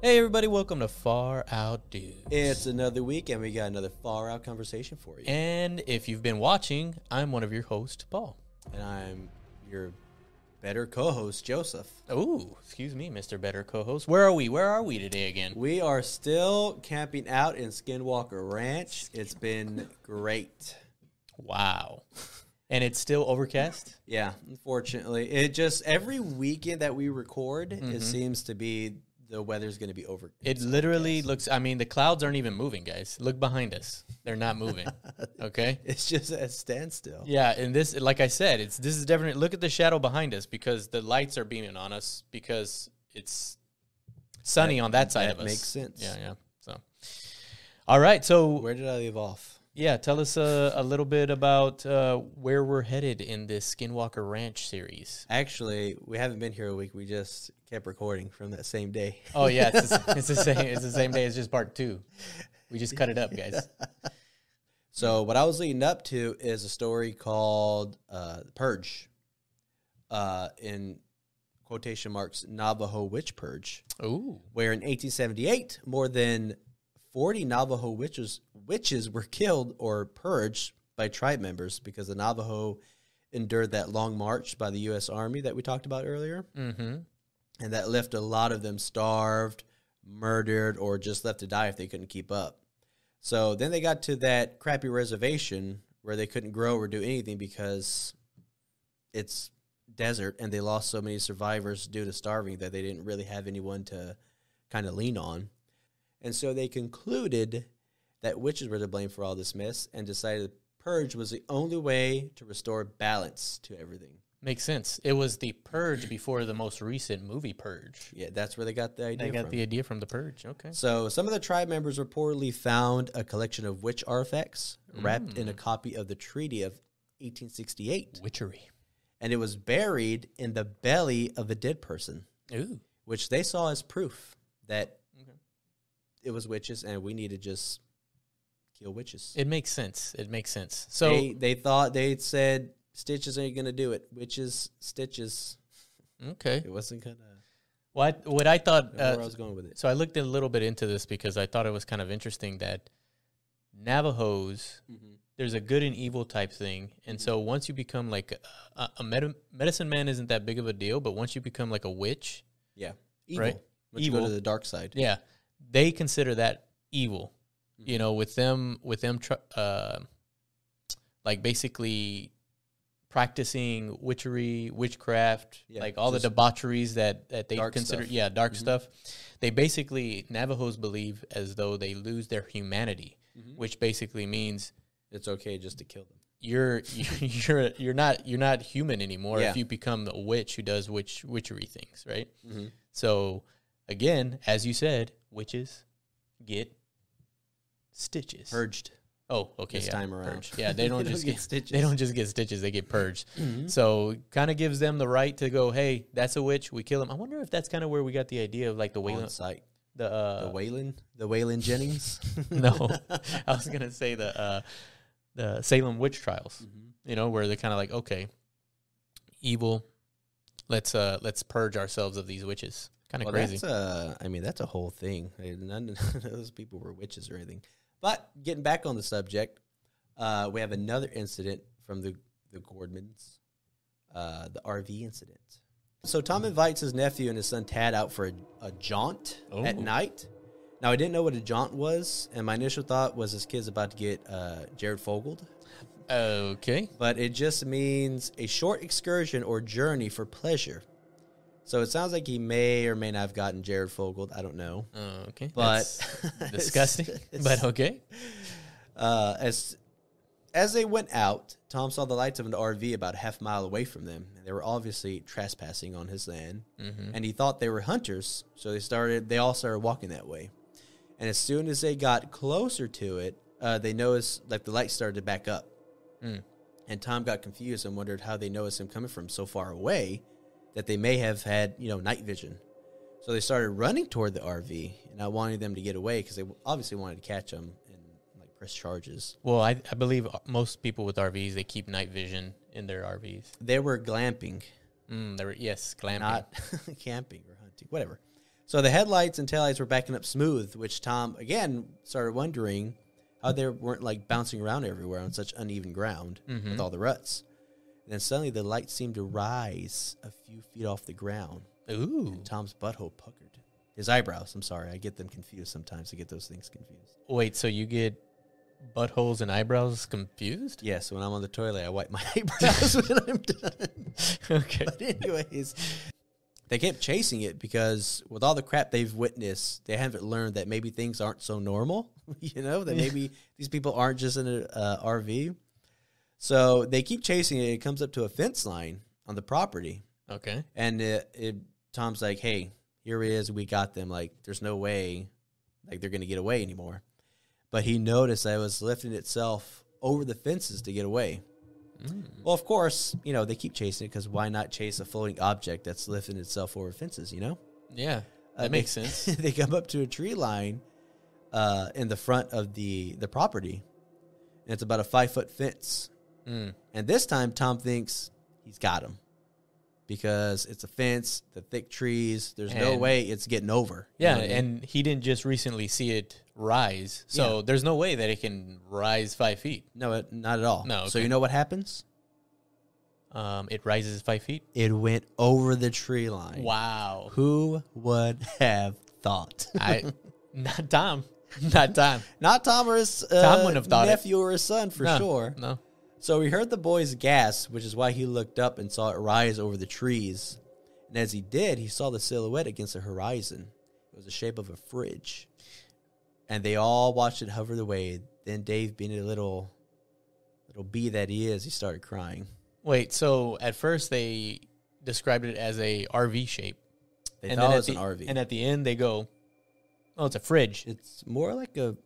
Hey, everybody, welcome to Far Out Dudes. It's another week, and we got another far out conversation for you. And if you've been watching, I'm one of your hosts, Paul. And I'm your better co host, Joseph. Oh, excuse me, Mr. Better co host. Where are we? Where are we today again? We are still camping out in Skinwalker Ranch. It's been great. Wow. And it's still overcast? Yeah, unfortunately. It just, every weekend that we record, Mm-hmm. it seems to be the weather's going to be over. It literally looks, I mean, the clouds aren't even moving, guys. Look behind us. They're not moving. Okay? It's just at a standstill. Yeah, and this, like I said, it's this is definitely look at the shadow behind us because the lights are beaming on us because it's sunny That- on that side that of us. makes sense. Yeah, yeah. So, all right, so Where did I leave off? Yeah, tell us uh, a little bit about uh, where we're headed in this Skinwalker Ranch series. Actually, we haven't been here a week. We just kept recording from that same day. Oh yeah, it's the, it's the same. It's the same day. It's just part two. We just cut it up, guys. So what I was leading up to is a story called uh, "Purge," uh, in quotation marks Navajo witch purge, Ooh, where in 1878 more than 40 Navajo witches witches were killed or purged by tribe members because the Navajo endured that long march by the U.S. Army that we talked about earlier, mm-hmm. and that left a lot of them starved, murdered, or just left to die if they couldn't keep up. So then they got to that crappy reservation where they couldn't grow or do anything because it's desert and they lost so many survivors due to starving that they didn't really have anyone to kind of lean on. And so they concluded that witches were to blame for all this mess and decided the purge was the only way to restore balance to everything. Makes sense. It was the Purge before the most recent movie Purge. Yeah, that's where they got the idea They got from. the idea from the Purge. Okay. So, some of the tribe members reportedly found a collection of witch artifacts wrapped in a mm. copy of the Treaty of 1868, Witchery. and it was buried in the belly of a dead person, Ooh. which they saw as proof that. It was witches, and we need to just kill witches. It makes sense. It makes sense. So they they thought they said stitches ain't gonna do it. Witches, stitches. okay. It wasn't gonna. What what I thought. know where I Uh, was going with it. so I looked a little bit into this because I thought it was kind of interesting that Navajos there's a good and evil type thing. And so once you become like a, a, medi- medicine man isn't that big of a deal, but once you become like a witch, Yeah, evil. Right. Once you go Evil. to the dark side. yeah, they consider that evil. Mm-hmm. You know, with them, with them, tr- uh, like basically practicing witchery, witchcraft, Yeah, like all the debaucheries that that they consider, stuff. yeah, dark Mhm. stuff. They basically Navajos believe as though they lose their humanity, Mhm. which basically means It's okay just to kill them. you're you're you're not you're not human anymore Yeah. if you become a witch who does witch witchery things, right? Mm-hmm. So again, as you said, witches get stitches. Purged. Oh, okay. this yeah, time around. purged. Yeah, they don't They just don't get, get stitches. They don't just get stitches; they get purged. Mhm. So kind of gives them the right to go, "Hey, that's a witch. We kill them." I wonder if that's kind of where we got the idea of like the Wayland, site. the uh, The Waylon, the Waylon Jennings. no, I was gonna say the uh, the Salem witch trials. Mhm. you know, where they're kind of like, okay, evil, let's uh let's purge ourselves of these witches. Kind of Well, crazy. that's uh, I mean, that's a whole thing. None, of those people were witches or anything. But getting back on the subject, uh, we have another incident from the the Gormans, uh, the RV incident. So Tom invites his nephew and his son Tad out for a, a jaunt at Oh. night. Now I didn't know what a jaunt was, and my initial thought was this kid's about to get uh, Jared Fogled. Okay. but it just means a short excursion or journey for pleasure. So it sounds like he may or may not have gotten Jared Fogled. I don't know. Uh, okay. But disgusting. it's- but okay. Uh, as as they went out, Tom saw the lights of an RV about a half mile away from them. They were obviously trespassing on his land, hmm and he thought they were hunters. So they started. They all started walking that way. And as soon as they got closer to it, uh, they noticed like the lights started to back up. Mm. And Tom got confused and wondered how they noticed him coming from so far away that they may have had, you know, night vision. So they started running toward the RV and I wanted them to get away because they obviously wanted to catch them and like press charges. Well, I, I believe most people with RVs they keep night vision in their RVs. They were glamping, Mm, they were yes, glamping. not camping or hunting, whatever. So the headlights and taillights were backing up smooth, which Tom again started wondering how they weren't like bouncing around everywhere on such uneven ground Mm-hmm. with all the ruts. And then suddenly the light seemed to rise a few feet off the ground. Ooh. Tom's butthole puckered. His eyebrows. I'm sorry, I get them confused sometimes. I get those things confused. Wait, so you get buttholes and eyebrows confused? Yes, when I'm on the toilet, I wipe my eyebrows when I'm done. okay. But anyways, they kept chasing it because with all the crap they've witnessed, they haven't learned that maybe things aren't so normal. you know that maybe these people aren't just in an uh, RV. So they keep chasing it. It comes up to a fence line on the property, Okay. and it, it Tom's like, "Hey, here it is. We got them. Like, there's no way, like they're gonna get away anymore." But he noticed that it was lifting itself over the fences to get away. Mm. Well, of course, you know, they keep chasing it because why not chase a floating object that's lifting itself over fences, you know? Yeah. Uh, That makes they- sense. they come up to a tree line uh, in the front of the, the property, and it's about a five foot fence. Mm. And this time, Tom thinks he's got him because it's a fence, the thick trees. There's no way it's getting over. You Yeah, know I mean? and he didn't just recently see it rise. So Yeah. there's no way that it can rise five feet. no, it, not at all. No, So you know what happens? Um, it rises five feet. It went over the tree line. Wow. Who would have thought? I not Tom. Not Tom. Not Tom or his uh, Tom wouldn't have thought it. nephew or his son for No, sure. No. So he heard the boy's gasp, which is why he looked up and saw it rise over the trees. And as he did, he saw the silhouette against the horizon. It was the shape of a fridge. And they all watched it hover away. Then Dave, being a little little bee that he is, he started crying. Wait, so at first they described it as a RV shape. They and thought it was the, an RV. And at the end they go, Oh, it's a fridge. it's more like a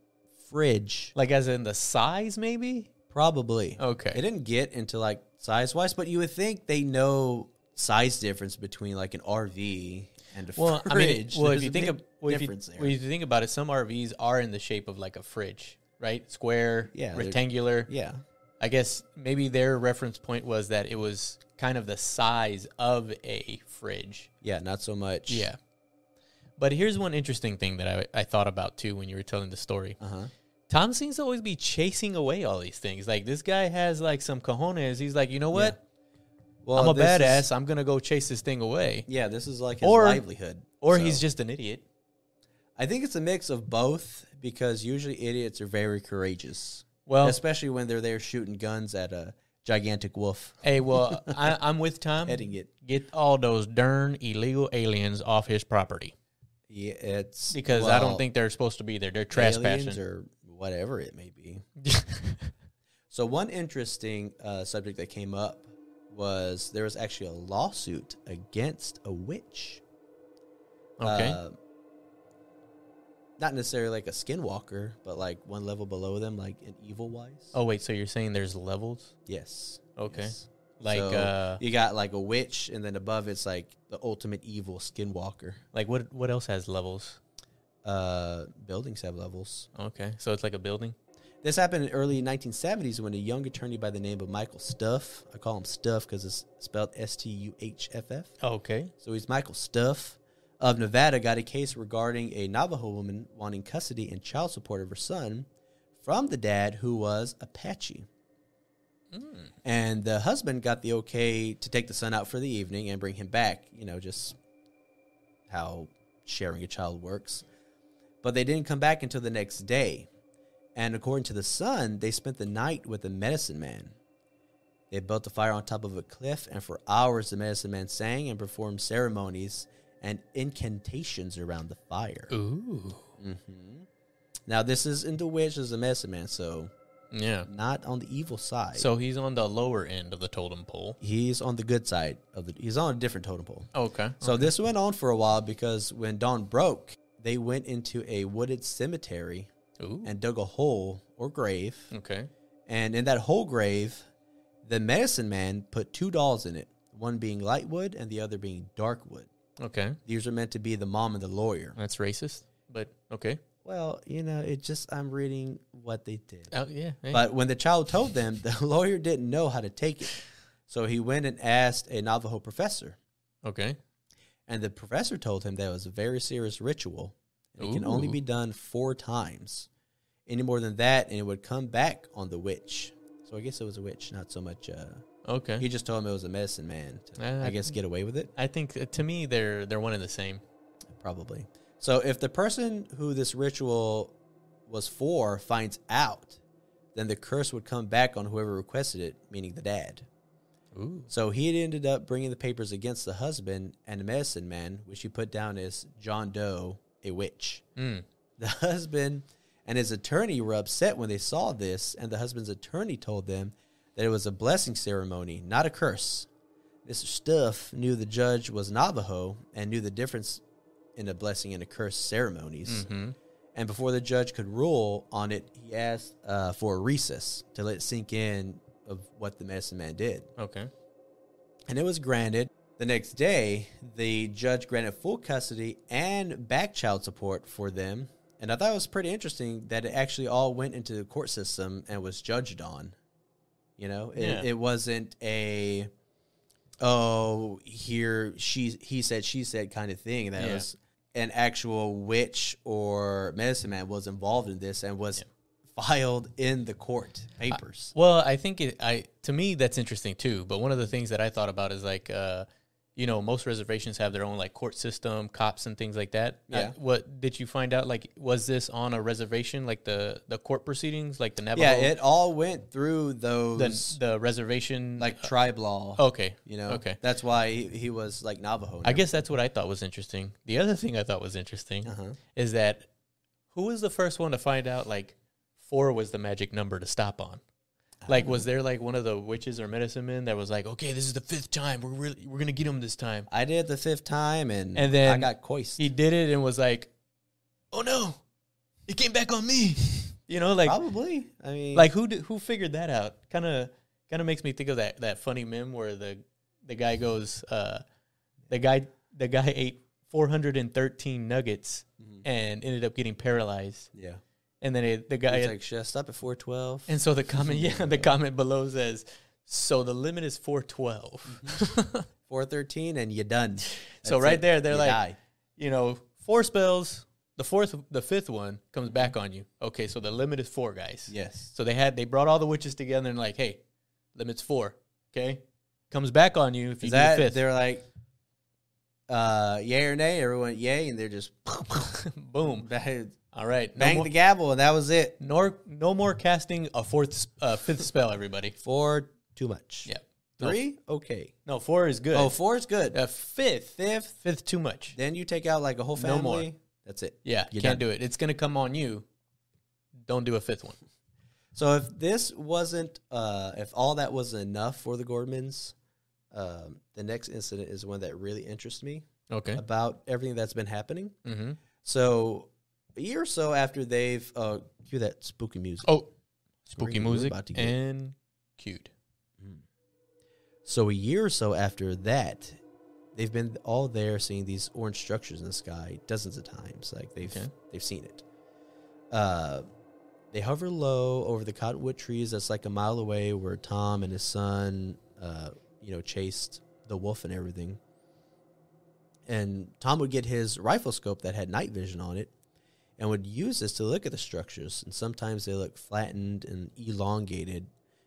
fridge, Like as in the size maybe? Probably. Okay. It didn't get into like size wise, but you would think they know size difference between like an RV and a Well, I mean, well, if you think of well, if you, there. well, if you think about it, some RVs are in the shape of like a fridge, right? Square, Yeah, rectangular. yeah, I guess maybe their reference point was that it was kind of the size of a fridge. yeah, not so much. Yeah. But here's one interesting thing that I, I thought about too when you were telling the story. Uh huh. Tom seems to always be chasing away all these things. Like this guy has like some cojones. He's like, you know what? Well, I'm a this badass. is- I'm gonna go chase this thing away. yeah, this is like his Or- livelihood. Or So, he's just an idiot. I think it's a mix of both because usually idiots are very courageous, Well, especially when they're there shooting guns at a gigantic wolf hey, well, I, I'm with Tom. heading it. Get all those darn illegal aliens off his property Yeah, it's because I don't think they're supposed to be there. They're aliens trespassing. or whatever it may be. So one interesting uh, subject that came up was there was actually a lawsuit against a witch. okay. Uh, not necessarily like a skinwalker, but like one level below them, like an evil wise. oh wait, so you're saying there's levels? yes. Okay. yes. Like So, uh, you got like a witch, and then above it's like the ultimate evil skinwalker. like what? What else has levels? Uh, buildings have levels. Okay, so it's like a building. This happened in early 1970s when a young attorney by the name of Michael Stuff, I call him Stuff because it's spelled S T U H F F. Okay. So he's Michael Stuff of Nevada got a case regarding a Navajo woman wanting custody and child support of her son from the dad who was Apache. Mm. And the husband got the okay to take the son out for the evening and bring him back, you know, just how sharing a child works. But they didn't come back until the next day. And according to the son, they spent the night with the medicine man. They built a fire on top of a cliff, and for hours the medicine man sang and performed ceremonies and incantations around the fire. Ooh. hmm Now, this is in the witch as a medicine man, so Yeah. not on the evil side. So he's on the lower end of the totem pole. he's on the good side of the. He's on a different totem pole. Okay. So this went on for a while because when dawn broke, they went into a wooded cemetery Ooh. and dug a hole or grave. okay. And in that whole grave, the medicine man put two dolls in it, one being light wood and the other being dark wood. Okay. These are meant to be the mom and the lawyer. That's racist, but okay. Well, you know, it just I'm reading what they did. Oh yeah. hey. But when the child told them, the lawyer didn't know how to take it. So he went and asked a Navajo professor. okay. And the professor told him that it was a very serious ritual. And it can only be done four times. Any more than that, and it would come back on the witch. So I guess it was a witch, not so much. Uh, Okay. he just told him it was a medicine man. To, Uh, I guess get away with it, I think uh, to me they're they're one and the same. probably. So if the person who this ritual was for finds out, then the curse would come back on whoever requested it, meaning the dad. Ooh. So he had ended up bringing the papers against the husband and the medicine man, which he put down as John Doe, a witch. Mm. The husband and his attorney were upset when they saw this, and the husband's attorney told them that it was a blessing ceremony, not a curse. Mr. Stuff knew the judge was Navajo and knew the difference in a blessing and a curse ceremonies. hmm And before the judge could rule on it, he asked uh, for a recess to let it sink in of what the medicine man did Okay. and it was granted. The next day, the judge granted full custody and back child support for them. And I thought it was pretty interesting that it actually all went into the court system and was judged on. You know, it, Yeah. it wasn't a oh here she he said she said kind of thing. That Yeah. was an actual witch or medicine man was involved in this and was filed in the court papers. Well, I think it, I to me that's interesting too. But one of the things that I thought about is like, uh, you know, most reservations have their own like court system, cops and things like that. Uh, Yeah. what did you find out? Like, was this on a reservation, like the the court proceedings, like the Navajo? yeah, it all went through the those the reservation like tribe law. Okay. You know, Okay. That's why he, he was like Navajo. I guess that's what I thought was interesting. The other thing I thought was interesting Uh-huh. is that who was the first one to find out like four was the magic number to stop on? Like, was there like one of the witches or medicine men that was like, okay, this is the fifth time. We're really we're gonna get him this time. I did it the fifth time, and And then I got coist. He did it and was like, oh no, it came back on me. You know, like Probably. I mean, like who did, who figured that out? Kind of kind of makes me think of that that funny meme where the the guy goes, uh, the guy the guy ate 413 nuggets and ended up getting paralyzed, yeah. And then it, the guy It's like, should I stop at four twelve? and so the comment yeah the comment below says, so the limit is 412. Mm-hmm. Four thirteen, and you're done. so right it. there they're You like, die. you know, four spells. The fourth, the fifth one comes back on you. Okay, so the limit is four guys. yes. So they had they brought all the witches together and like, hey, limit's four. Okay, comes back on you if you Is do that the fifth. they're like, uh, yay or nay? Everyone, yay, and they're just Boom. All right. No bang more, the gavel, and that was it. nor, no more casting a fourth, uh, fifth spell. Everybody. Four, too much. Yeah. Three, okay. No, four is good. Oh, four is good. Uh, fifth, Fifth, fifth too much. then you take out like a whole family. No more. That's it. Yeah, You're can't done. do it. It's gonna come on you. Don't do a fifth one. So if this wasn't, uh, if all that wasn't enough for the Gormans, um, the next incident is one that really interests me Okay. about everything that's been happening. Mm-hmm. So a year or so after they've uh, cue that spooky music. Oh, spooky We're- music about to get- and cute. So a year or so after that, they've been all there seeing these orange structures in the sky dozens of times. Like they've Okay. they've seen it. Uh, they hover low over the cottonwood trees that's like a mile away, where Tom and his son, uh, you know, chased the wolf and everything. And Tom would get his rifle scope that had night vision on it, and would use this to look at the structures. And sometimes they look flattened and elongated,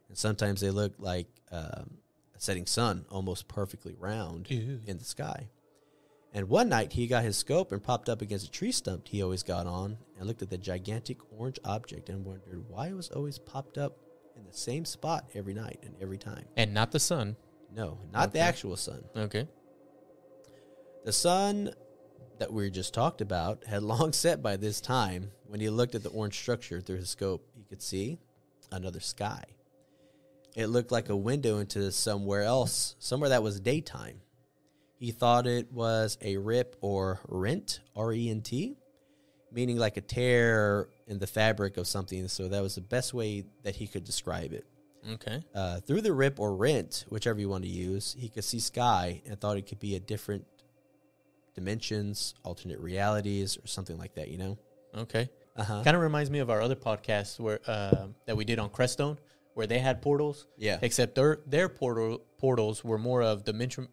and sometimes they look like um, a setting sun, almost perfectly round Ew. in the sky. And one night he got his scope and popped up against a tree stump he always got on and looked at the gigantic orange object and wondered why it was always popped up in the same spot every night and every time. And not the sun. No, not the actual sun. Okay. The sun that we just talked about had long set by this time. When he looked at the orange structure through his scope, he could see another sky. It looked like a window into somewhere else, somewhere that was daytime. He thought it was a rip or rent, R E N T, meaning like a tear in the fabric of something. So that was the best way that he could describe it. Okay. Uh, through the rip or rent, whichever you want to use, he could see sky and thought it could be a different dimensions, alternate realities, or something like that. You know? Okay. Uh huh. Kind of reminds me of our other podcast where uh, that we did on Crestone, where they had portals. Yeah. Except their their portal portals were more of dimension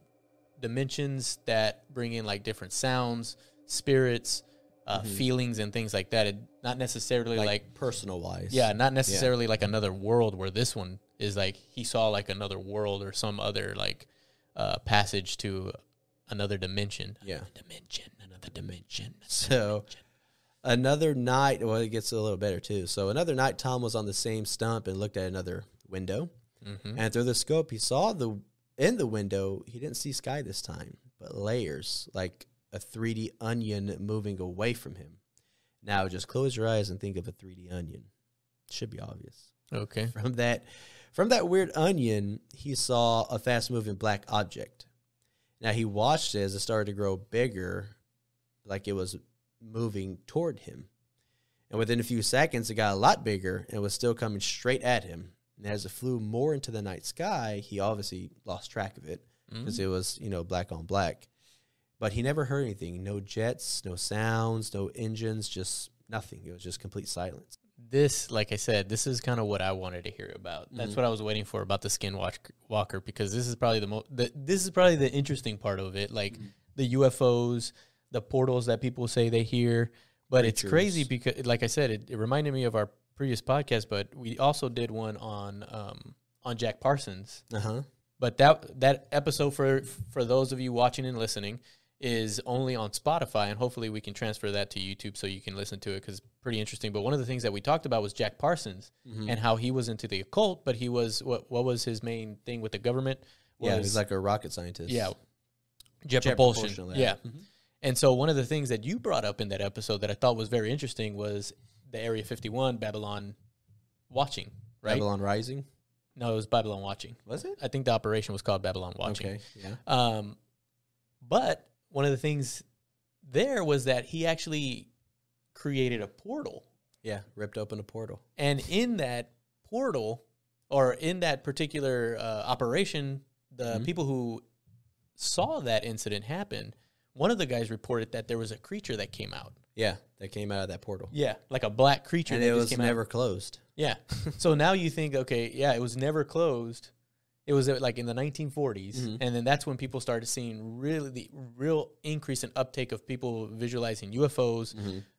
dimensions that bring in like different sounds, spirits, uh, feelings, and things like that. It not necessarily like, like personal wise. yeah, not necessarily like another world where this one is like he saw like another world or some other like uh, passage to another dimension. Yeah. Another dimension, another dimension. So another night, well, it gets a little better too. So another night, Tom was on the same stump and looked at another window. Mhm. And through the scope, he saw the in the window. He didn't see sky this time, but layers like a 3D onion moving away from him. Now, just close your eyes and think of a 3D onion. Should be obvious. Okay. From that, from that weird onion, he saw a fast-moving black object. Now he watched it as it started to grow bigger, like it was moving toward him. And within a few seconds, it got a lot bigger and was still coming straight at him. And as it flew more into the night sky, he obviously lost track of it mm-hmm. because it was, you know, black on black. But he never heard anything. No jets, no sounds, no engines, just nothing. It was just complete silence. this, like I said, this is kind of what I wanted to hear about. Mm-hmm. That's what I was waiting for about the Skinwalker because this is probably the most. The, this is probably the interesting part of it, like Mm-hmm. the UFOs, the portals that people say they hear. But it's crazy because, like I said, it, it reminded me of our previous podcast. But we also did one on um, on Jack Parsons. Uh huh. But that that episode for for those of you watching and listening is only on Spotify, and hopefully we can transfer that to YouTube so you can listen to it because it's pretty interesting. But one of the things that we talked about was Jack Parsons Mm-hmm. and how he was into the occult, but he was what what was his main thing with the government? Yeah, he's like a rocket scientist. yeah, jet, Jet propulsion. propulsion. Yeah, Mhm. and so one of the things that you brought up in that episode that I thought was very interesting was the Area Fifty One Babylon watching. Right? Babylon Rising. No, it was Babylon watching. Was it? I think the operation was called Babylon watching. Okay. Yeah. Um, but one of the things there was that he actually created a portal. Yeah. Ripped open a portal. And in that portal, or in that particular uh, operation, the Mhm. people who saw that incident happen, one of the guys reported that there was a creature that came out. Yeah, that came out of that portal, Yeah, like a black creature. and that it was came out. never closed. Yeah. so now you think, okay, yeah, it was never closed. It was uh, like in the 1940s, Mhm. and then that's when people started seeing really the real increase in uptake of people visualizing UFOs,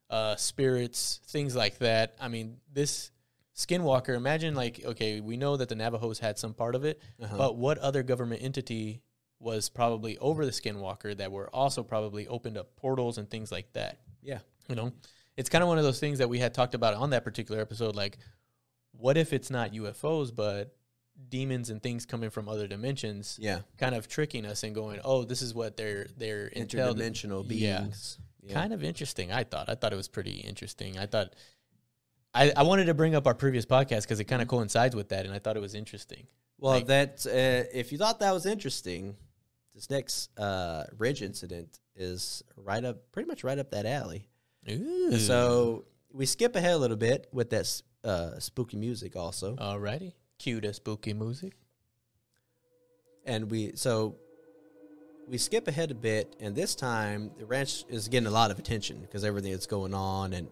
uh, spirits, things like that. I mean, this Skinwalker. Imagine like, okay, we know that the Navajos had some part of it, Uh-huh. but what other government entity was probably over the Skinwalker that were also probably opened up portals and things like that? Yeah. You know, it's kind of one of those things that we had talked about on that particular episode. Like, what if it's not UFOs, but demons and things coming from other dimensions, Yeah. kind of tricking us and going, "Oh, this is what they're they're Interdimensional Yeah. beings. Yeah. Kind of interesting. I thought. I thought it was pretty interesting. I thought. I, I wanted to bring up our previous podcast because it kind of coincides with that, and I thought it was interesting. Well, Like- that uh, if you thought that was interesting, this next uh, ridge incident is right up, pretty much right up that alley. Ooh. So we skip ahead a little bit with that uh, spooky music also, alrighty, cue the spooky music. and we so we skip ahead a bit, and this time the ranch is getting a lot of attention because everything that's going on and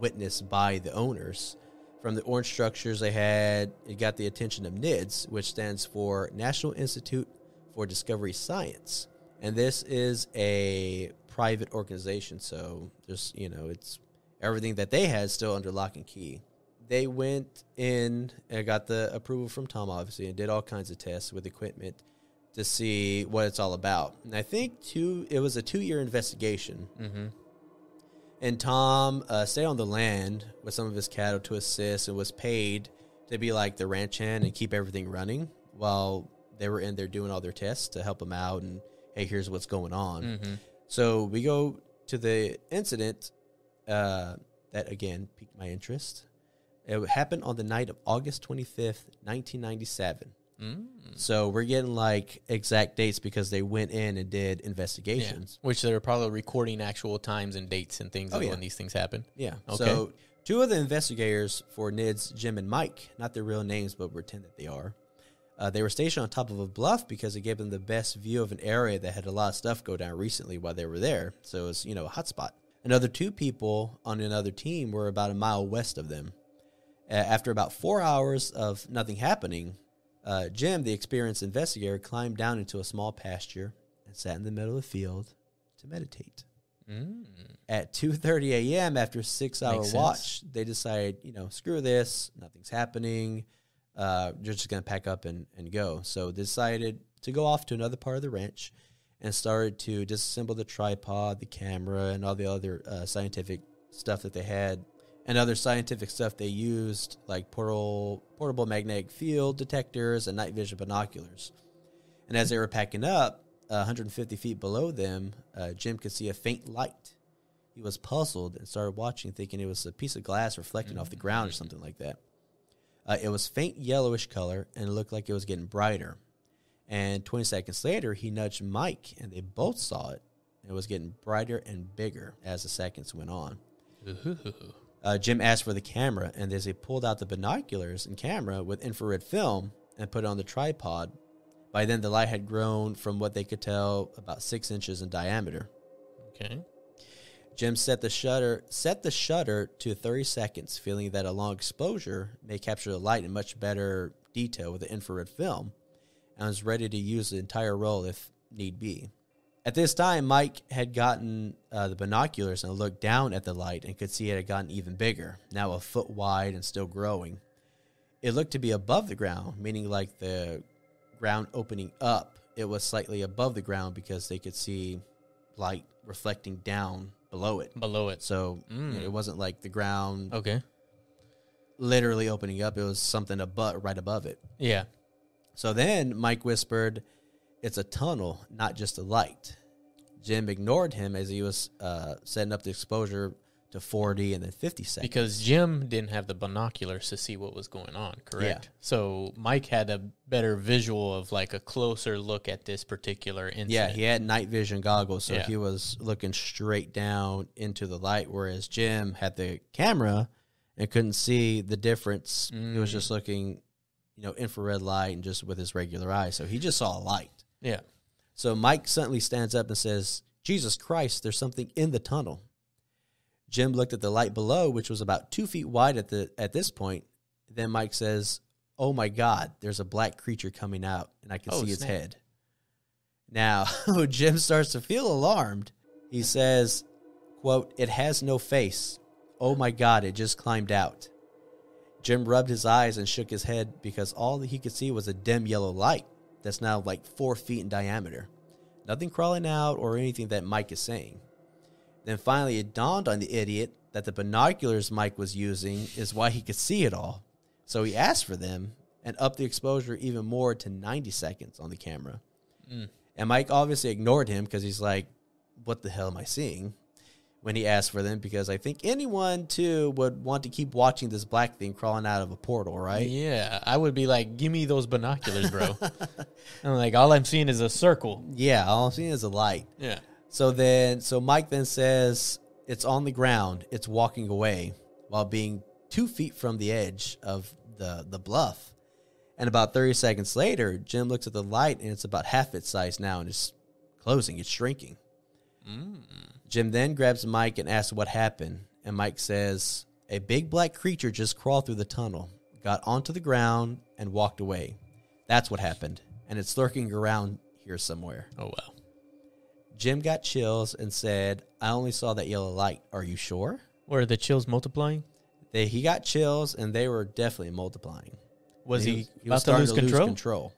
witnessed by the owners. From the orange structures they had, it got the attention of NIDS, which stands for National Institute for Discovery Science, and this is a private organization. So there's you know it's everything that they had still under lock and key. They went in and got the approval from Tom, obviously, and did all kinds of tests with equipment to see what it's all about. And I think two, it was a two-year investigation. Mm-hmm. And Tom uh, stayed on the land with some of his cattle to assist, and was paid to be like the ranch hand and keep everything running while they were in there doing all their tests to help them out. And hey, here's what's going on. Mm-hmm. So we go to the incident uh, that again piqued my interest. It happened on the night of August 25th, 1997. Mm. So we're getting like exact dates because they went in and did Yeah. investigations. Which they're probably recording actual times and dates and things Oh, yeah. when these things happen. Yeah. Okay. So two of the investigators for NIDS, Jim and Mike, not their real names, but pretend that they are. Uh, they were stationed on top of a bluff because it gave them the best view of an area that had a lot of stuff go down recently while they were there. So it was, you know, a hotspot. Another two people on another team were about a mile west of them. Uh, after about four hours of nothing happening, uh, Jim, the experienced investigator, climbed down into a small pasture and sat in the middle of the field to meditate. Mm. At 2:30 a.m. after a 6-hour Makes sense. watch, they decided, you know, screw this, nothing's happening. Uh, they're just going to pack up and, and go. So they decided to go off to another part of the ranch and started to disassemble the tripod, the camera, and all the other uh, scientific stuff that they had, and other scientific stuff they used, like portable portable magnetic field detectors and night vision binoculars. And as they were packing up, uh, 150 feet below them, uh, Jim could see a faint light. He was puzzled and started watching, thinking it was a piece of glass reflecting off the ground or something like that. Uh, it was faint yellowish color and it looked like it was getting brighter. And 20 seconds later, he nudged Mike, and they both saw it. It was getting brighter and bigger as the seconds went on. Ooh. Uh, Jim asked for the camera, and as he pulled out the binoculars and camera with infrared film and put it on the tripod, by then the light had grown from what they could tell about six inches in diameter. Okay. Jim set the shutter set the shutter to 30 seconds, feeling that a long exposure may capture the light in much better detail with the infrared film, and was ready to use the entire roll if need be. At this time, Mike had gotten uh, the binoculars and looked down at the light and could see it had gotten even bigger, now a foot wide and still growing. It looked to be above the ground, meaning like the ground opening up. It was slightly above the ground because they could see light reflecting down below it. Below it. So you know, Mm. it wasn't like the ground Okay. literally opening up. It was something above, right above it. Yeah. So then Mike whispered, "It's a tunnel, not just a light." Jim ignored him as he was uh, setting up the exposure to 40 and then 50 seconds. Because Jim didn't have the binoculars to see what was going on, correct? So Mike had a better visual of like a closer look at this particular incident. yeah, he had night vision goggles, so Yeah. he was looking straight down into the light, whereas Jim had the camera and couldn't see the difference. He was Mm. just looking, you know, infrared light and just with his regular eyes. So he just saw a light. yeah. So Mike suddenly stands up and says, Jesus Christ, there's something in the tunnel. Jim looked at the light below, which was about two feet wide at the at this point. Then Mike says, Oh my God, there's a black creature coming out, and I can Oh, see its snap. head. Now Jim starts to feel alarmed. He says, quote, It has no face. Oh my God, it just climbed out. Jim rubbed his eyes and shook his head because all that he could see was a dim yellow light that's now like four feet in diameter. Nothing crawling out or anything that Mike is saying. Then finally, it dawned on the idiot that the binoculars Mike was using is why he could see it all. So he asked for them and upped the exposure even more to 90 seconds on the camera. Mm. And Mike obviously ignored him because he's like, What the hell am I seeing? When he asked for them, because I think anyone too would want to keep watching this black thing crawling out of a portal, right? Yeah. I would be like, give me those binoculars, bro. I'm like, all I'm seeing is a circle. Yeah, all I'm seeing is a light. Yeah. So then, so Mike then says it's on the ground. It's walking away while being two feet from the edge of the the bluff. And about thirty seconds later, Jim looks at the light and it's about half its size now and it's closing. It's shrinking. Mm. Jim then grabs Mike and asks what happened. And Mike says a big black creature just crawled through the tunnel, got onto the ground, and walked away. That's what happened. And it's lurking around here somewhere. Oh, wow. Jim got chills and said, I only saw that yellow light. Are you sure? Were the chills multiplying? They, he got chills and they were definitely multiplying. Was he, he about was to starting lose control? control.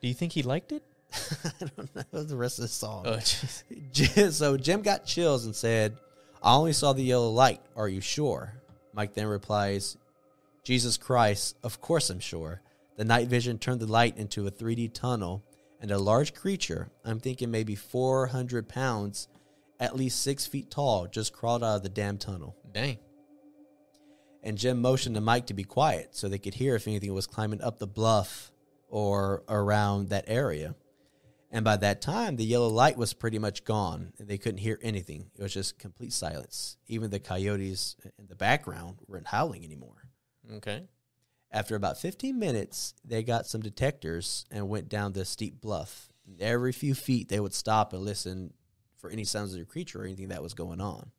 Do you think he liked it? I don't know the rest of the song. Oh. So Jim got chills and said, I only saw the yellow light. Are you sure? Mike then replies, Jesus Christ, of course I'm sure. The night vision turned the light into a 3D tunnel, and a large creature, I'm thinking maybe 400 pounds, at least six feet tall, just crawled out of the damn tunnel. Dang. And Jim motioned to Mike to be quiet so they could hear if anything was climbing up the bluff or around that area. And by that time, the yellow light was pretty much gone, and they couldn't hear anything. It was just complete silence. Even the coyotes in the background weren't howling anymore. Okay. After about 15 minutes, they got some detectors and went down the steep bluff. Every few feet, they would stop and listen for any sounds of the creature or anything that was going on.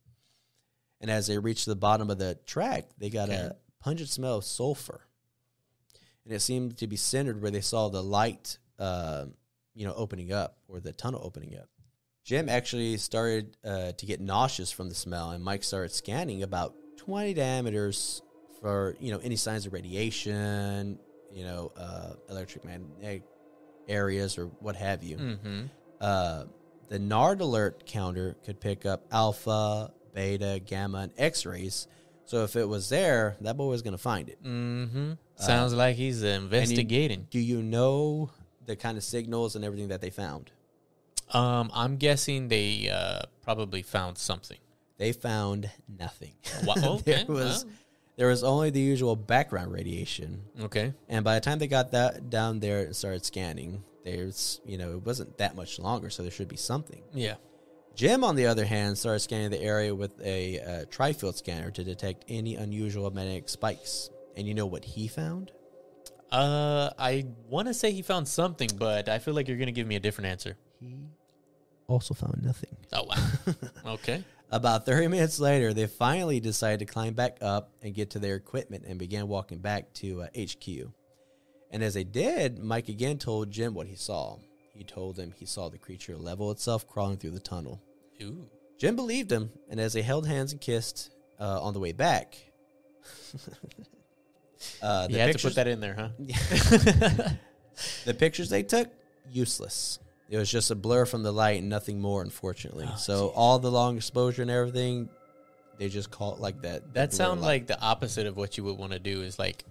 And as they reached the bottom of the track, they got Okay. a pungent smell of sulfur. And it seemed to be centered where they saw the light, uh, you know, opening up or the tunnel opening up. Jim actually started uh, to get nauseous from the smell, and Mike started scanning about 20 diameters for you know any signs of radiation, you know, uh, electromagnetic areas or what have you. Mm-hmm. Uh, the NARD alert counter could pick up alpha, beta, gamma, and X rays. So if it was there, that boy was going to find it. Mm-hmm. Sounds like he's investigating. Do you know the kind of signals and everything that they found? Um, I'm guessing they uh, probably found something. They found nothing. Okay, there was well. there was only the usual background radiation, Okay. and by the time they got that down there and started scanning, there's you know it wasn't that much longer, so there should be something. Yeah. Jim, on the other hand, started scanning the area with a uh, trifield scanner to detect any unusual magnetic spikes. And you know what he found? Uh, I want to say he found something, but I feel like you're gonna give me a different answer. He also found nothing. Oh wow. okay. About 30 minutes later, they finally decided to climb back up and get to their equipment and began walking back to uh, HQ. And as they did, Mike again told Jim what he saw. He told him he saw the creature level itself crawling through the tunnel. Ooh. Jim believed him, and as they held hands and kissed uh, on the way back, uh, You had to put that in there, huh? the pictures they took useless. It was just a blur from the light and nothing more, unfortunately. Oh, so all the long exposure and everything, they just call it like that. That sounds like the opposite of what you would want to do is like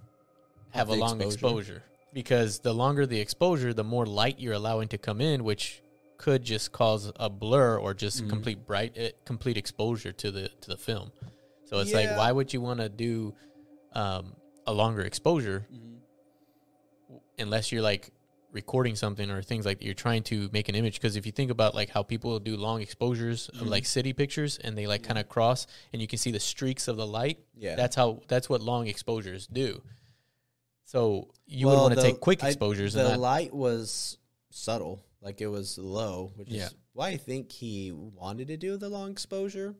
have a long exposure. exposure. because the longer the exposure, the more light you're allowing to come in, which could just cause a blur or just Mm-hmm. complete bright, uh, complete exposure to the to the film. So it's like, why would you want to do um, a longer exposure Mm-hmm. unless you're like recording something or things like that you're trying to make an image because if you think about like how people do long exposures Mm-hmm. of like city pictures and they like kind of cross and you can see the streaks of the light Yeah. that's how that's what long exposures do so you would Well, want to take quick I- exposures the and not light was subtle, like it was low, which Yeah. is why I think he wanted to do the long exposure.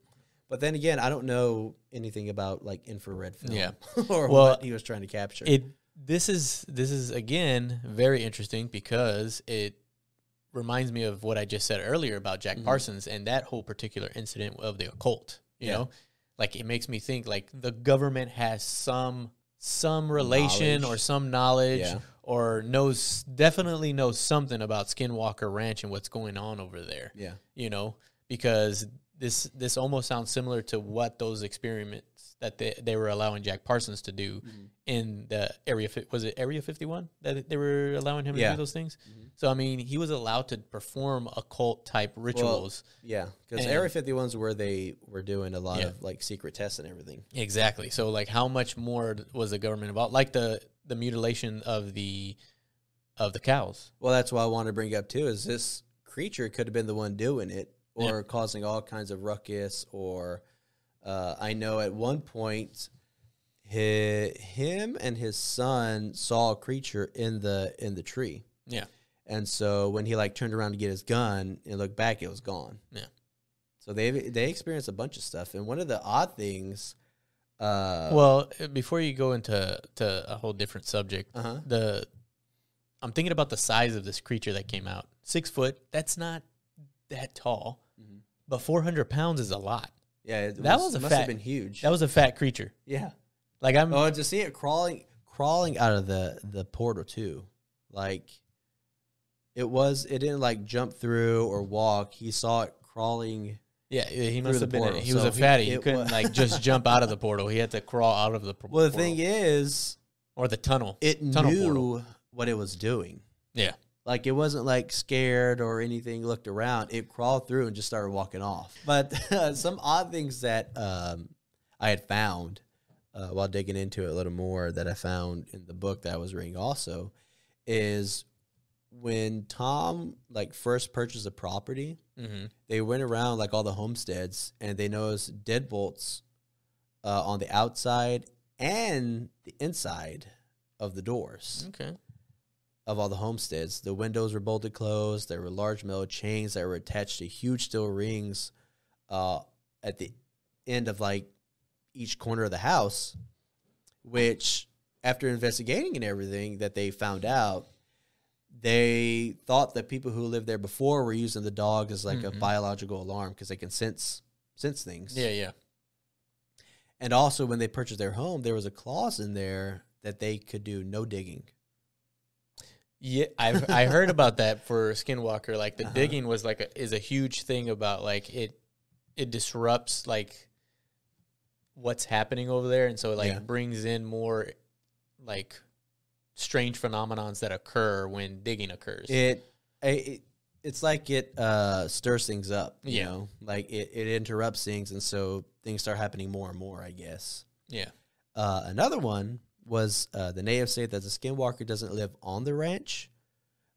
But then again, I don't know anything about like infrared film, Yeah. or Well, what he was trying to capture. it this is this is again very interesting because it reminds me of what I just said earlier about Jack Mhm. Parsons and that whole particular incident of the occult. You Yeah. know, like it makes me think like the government has some some relation Knowledge. or some knowledge Yeah. or knows definitely knows something about Skinwalker Ranch and what's going on over there yeah, you know, because this this almost sounds similar to what those experiments that they, they were allowing Jack Parsons to do Mm-hmm. in the area was it area 51 that they were allowing him to do those things Mhm. so i mean he was allowed to perform occult type rituals yeah. Because Area 51 is where they were doing a lot Yeah. of like secret tests and everything. exactly so like how much more was the government involved like the the mutilation of the of the cows Well, that's what I want to bring up too. Is this creature could have been the one doing it, Yeah. or causing all kinds of ruckus, or uh, I know at one point, hi him and his son saw a creature in the in the tree, yeah and so when he like turned around to get his gun and looked back, it was gone. Yeah. So they they experienced a bunch of stuff, and one of the odd things, uh, well uh, before you go into to a whole different subject uh huh, the I'm thinking about the size of this creature that came out. Six foot. That's not that tall. But 400 pounds is a lot. yeah, it That was a must fat- have been huge. That was a fat creature. yeah. Like I'm. Oh, to see it crawling crawling out of the the portal too. Like it was it didn't like jump through or walk. He saw it crawling. yeah, he must have been. portal. he was a fatty. He, it couldn't like just jump out of the portal. He had to crawl out of the Well, the thing is, or the tunnel. it Tunnel knew portal. what it was doing. Like it wasn't like scared or anything, looked around. It crawled through and just started walking off. But some odd things that um, I had found uh, while digging into it a little more that I found in the book that I was reading also is when Tom like first purchased the property, Mm-hmm. they went around like all the homesteads and they noticed deadbolts uh, on the outside and the inside of the doors Okay. Of all the homesteads. The windows were bolted closed. There were large metal chains that were attached to huge steel rings uh, at the end of like each corner of the house. Which, after investigating and everything, that they found out they thought that people who lived there before were using the dog as like a Mhm. biological alarm because they can sense sense things. Yeah, yeah. And also, when they purchased their home, there was a clause in there that they could do no digging. Yeah, I've I heard about that for Skinwalker. Like the Uh-huh. digging was like a, is a huge thing about like it it disrupts like what's happening over there, and so it like Yeah. brings in more like strange phenomenons that occur when digging occurs. It, it it's like it uh, stirs things up. You Yeah. know, like it, it interrupts things, and so things start happening more and more. I guess. yeah, Uh, another one was uh, the natives say that the skinwalker doesn't live on the ranch,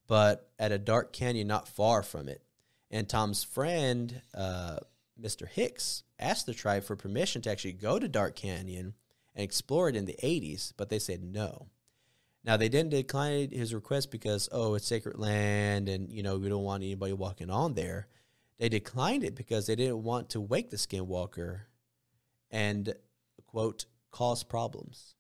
but at a dark canyon not far from it. And Tom's friend, uh, Mr. Hicks, asked the tribe for permission to actually go to Dark Canyon and explore it in the 80s, but they said no. Now they didn't decline his request because oh it's sacred land and you know we don't want anybody walking on there. They declined it because they didn't want to wake the skinwalker and quote cause problems.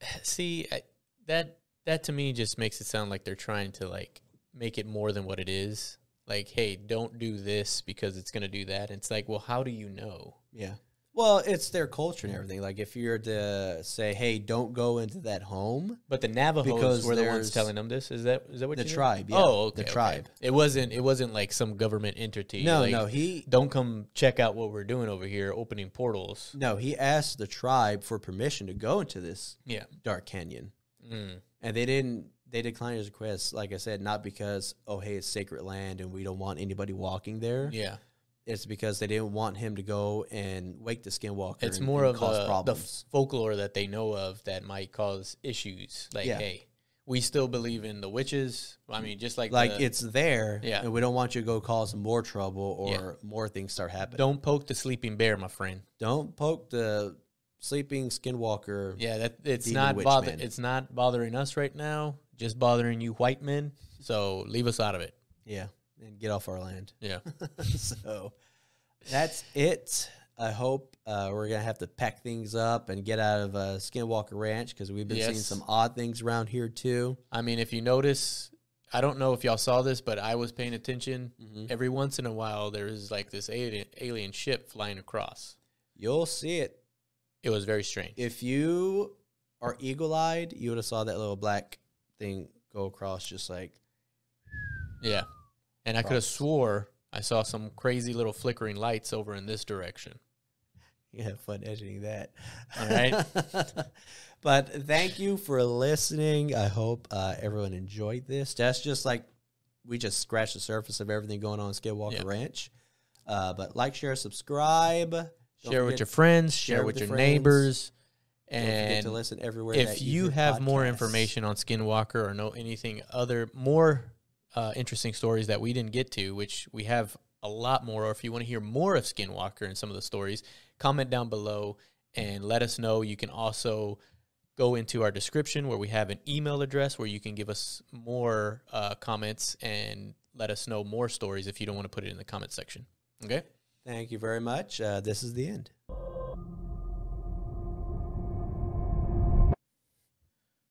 see I, that that to me just makes it sound like they're trying to like make it more than what it is. Like, hey, don't do this because it's gonna do that. it's like, well, how do you know? Yeah. Well, it's their culture and everything. Like if you're to say, "Hey, don't go into that home," But the Navajos Because were the ones telling them this. Is that is that what The tribe, yeah. Oh, okay, The okay. tribe. It wasn't. It wasn't like some government entity. no, like, no, he Don't come check out what we're doing over here, opening portals. no, he asked the tribe for permission to go into this Yeah. dark canyon, Mm. and they didn't. They declined his request. Like I said, not because oh hey it's sacred land and we don't want anybody walking there. Yeah. It's because they didn't want him to go and wake the skinwalker. It's and, more and of cause the, the folklore that they know of that might cause issues. Like, Yeah. hey, we still believe in the witches. I mean, just like like the- it's there, Yeah. and we don't want you to go cause more trouble or Yeah. more things start happening. don't poke the sleeping bear, my friend. don't poke the sleeping skinwalker. Yeah, that it's not bother. man. It's not bothering us right now. Just bothering you, white men. So leave us out of it. Yeah, and get off our land. Yeah. so that's it. I hope uh, we're gonna have to pack things up and get out of uh, Skinwalker Ranch because we've been seeing some odd things around here too. I mean, if you notice, I don't know if y'all saw this, but I was paying attention. Mhm. Every once in a while, there is like this alien, alien ship flying across. You'll see it It was very strange. if you are eagle-eyed. You would have saw that little black thing go across, just like yeah. And I could have swore I saw some crazy little flickering lights over in this direction. you have fun editing that. All right. but thank you for listening. I hope uh, everyone enjoyed this. That's just like we just scratched the surface of everything going on in Skinwalker Yeah. Ranch. Uh, but like, share, subscribe. Don't share with your friends, share, share with with your friends. neighbors. And to listen everywhere. if you hear have more information on Skinwalker or know anything other more uh, interesting stories that we didn't get to, which we have a lot more, or if you want to hear more of Skinwalker and some of the stories, comment down below and let us know. You can also go into our description where we have an email address where you can give us more uh, comments and let us know more stories if you don't want to put it in the comment section. Okay. Thank you very much. Uh, this is the end.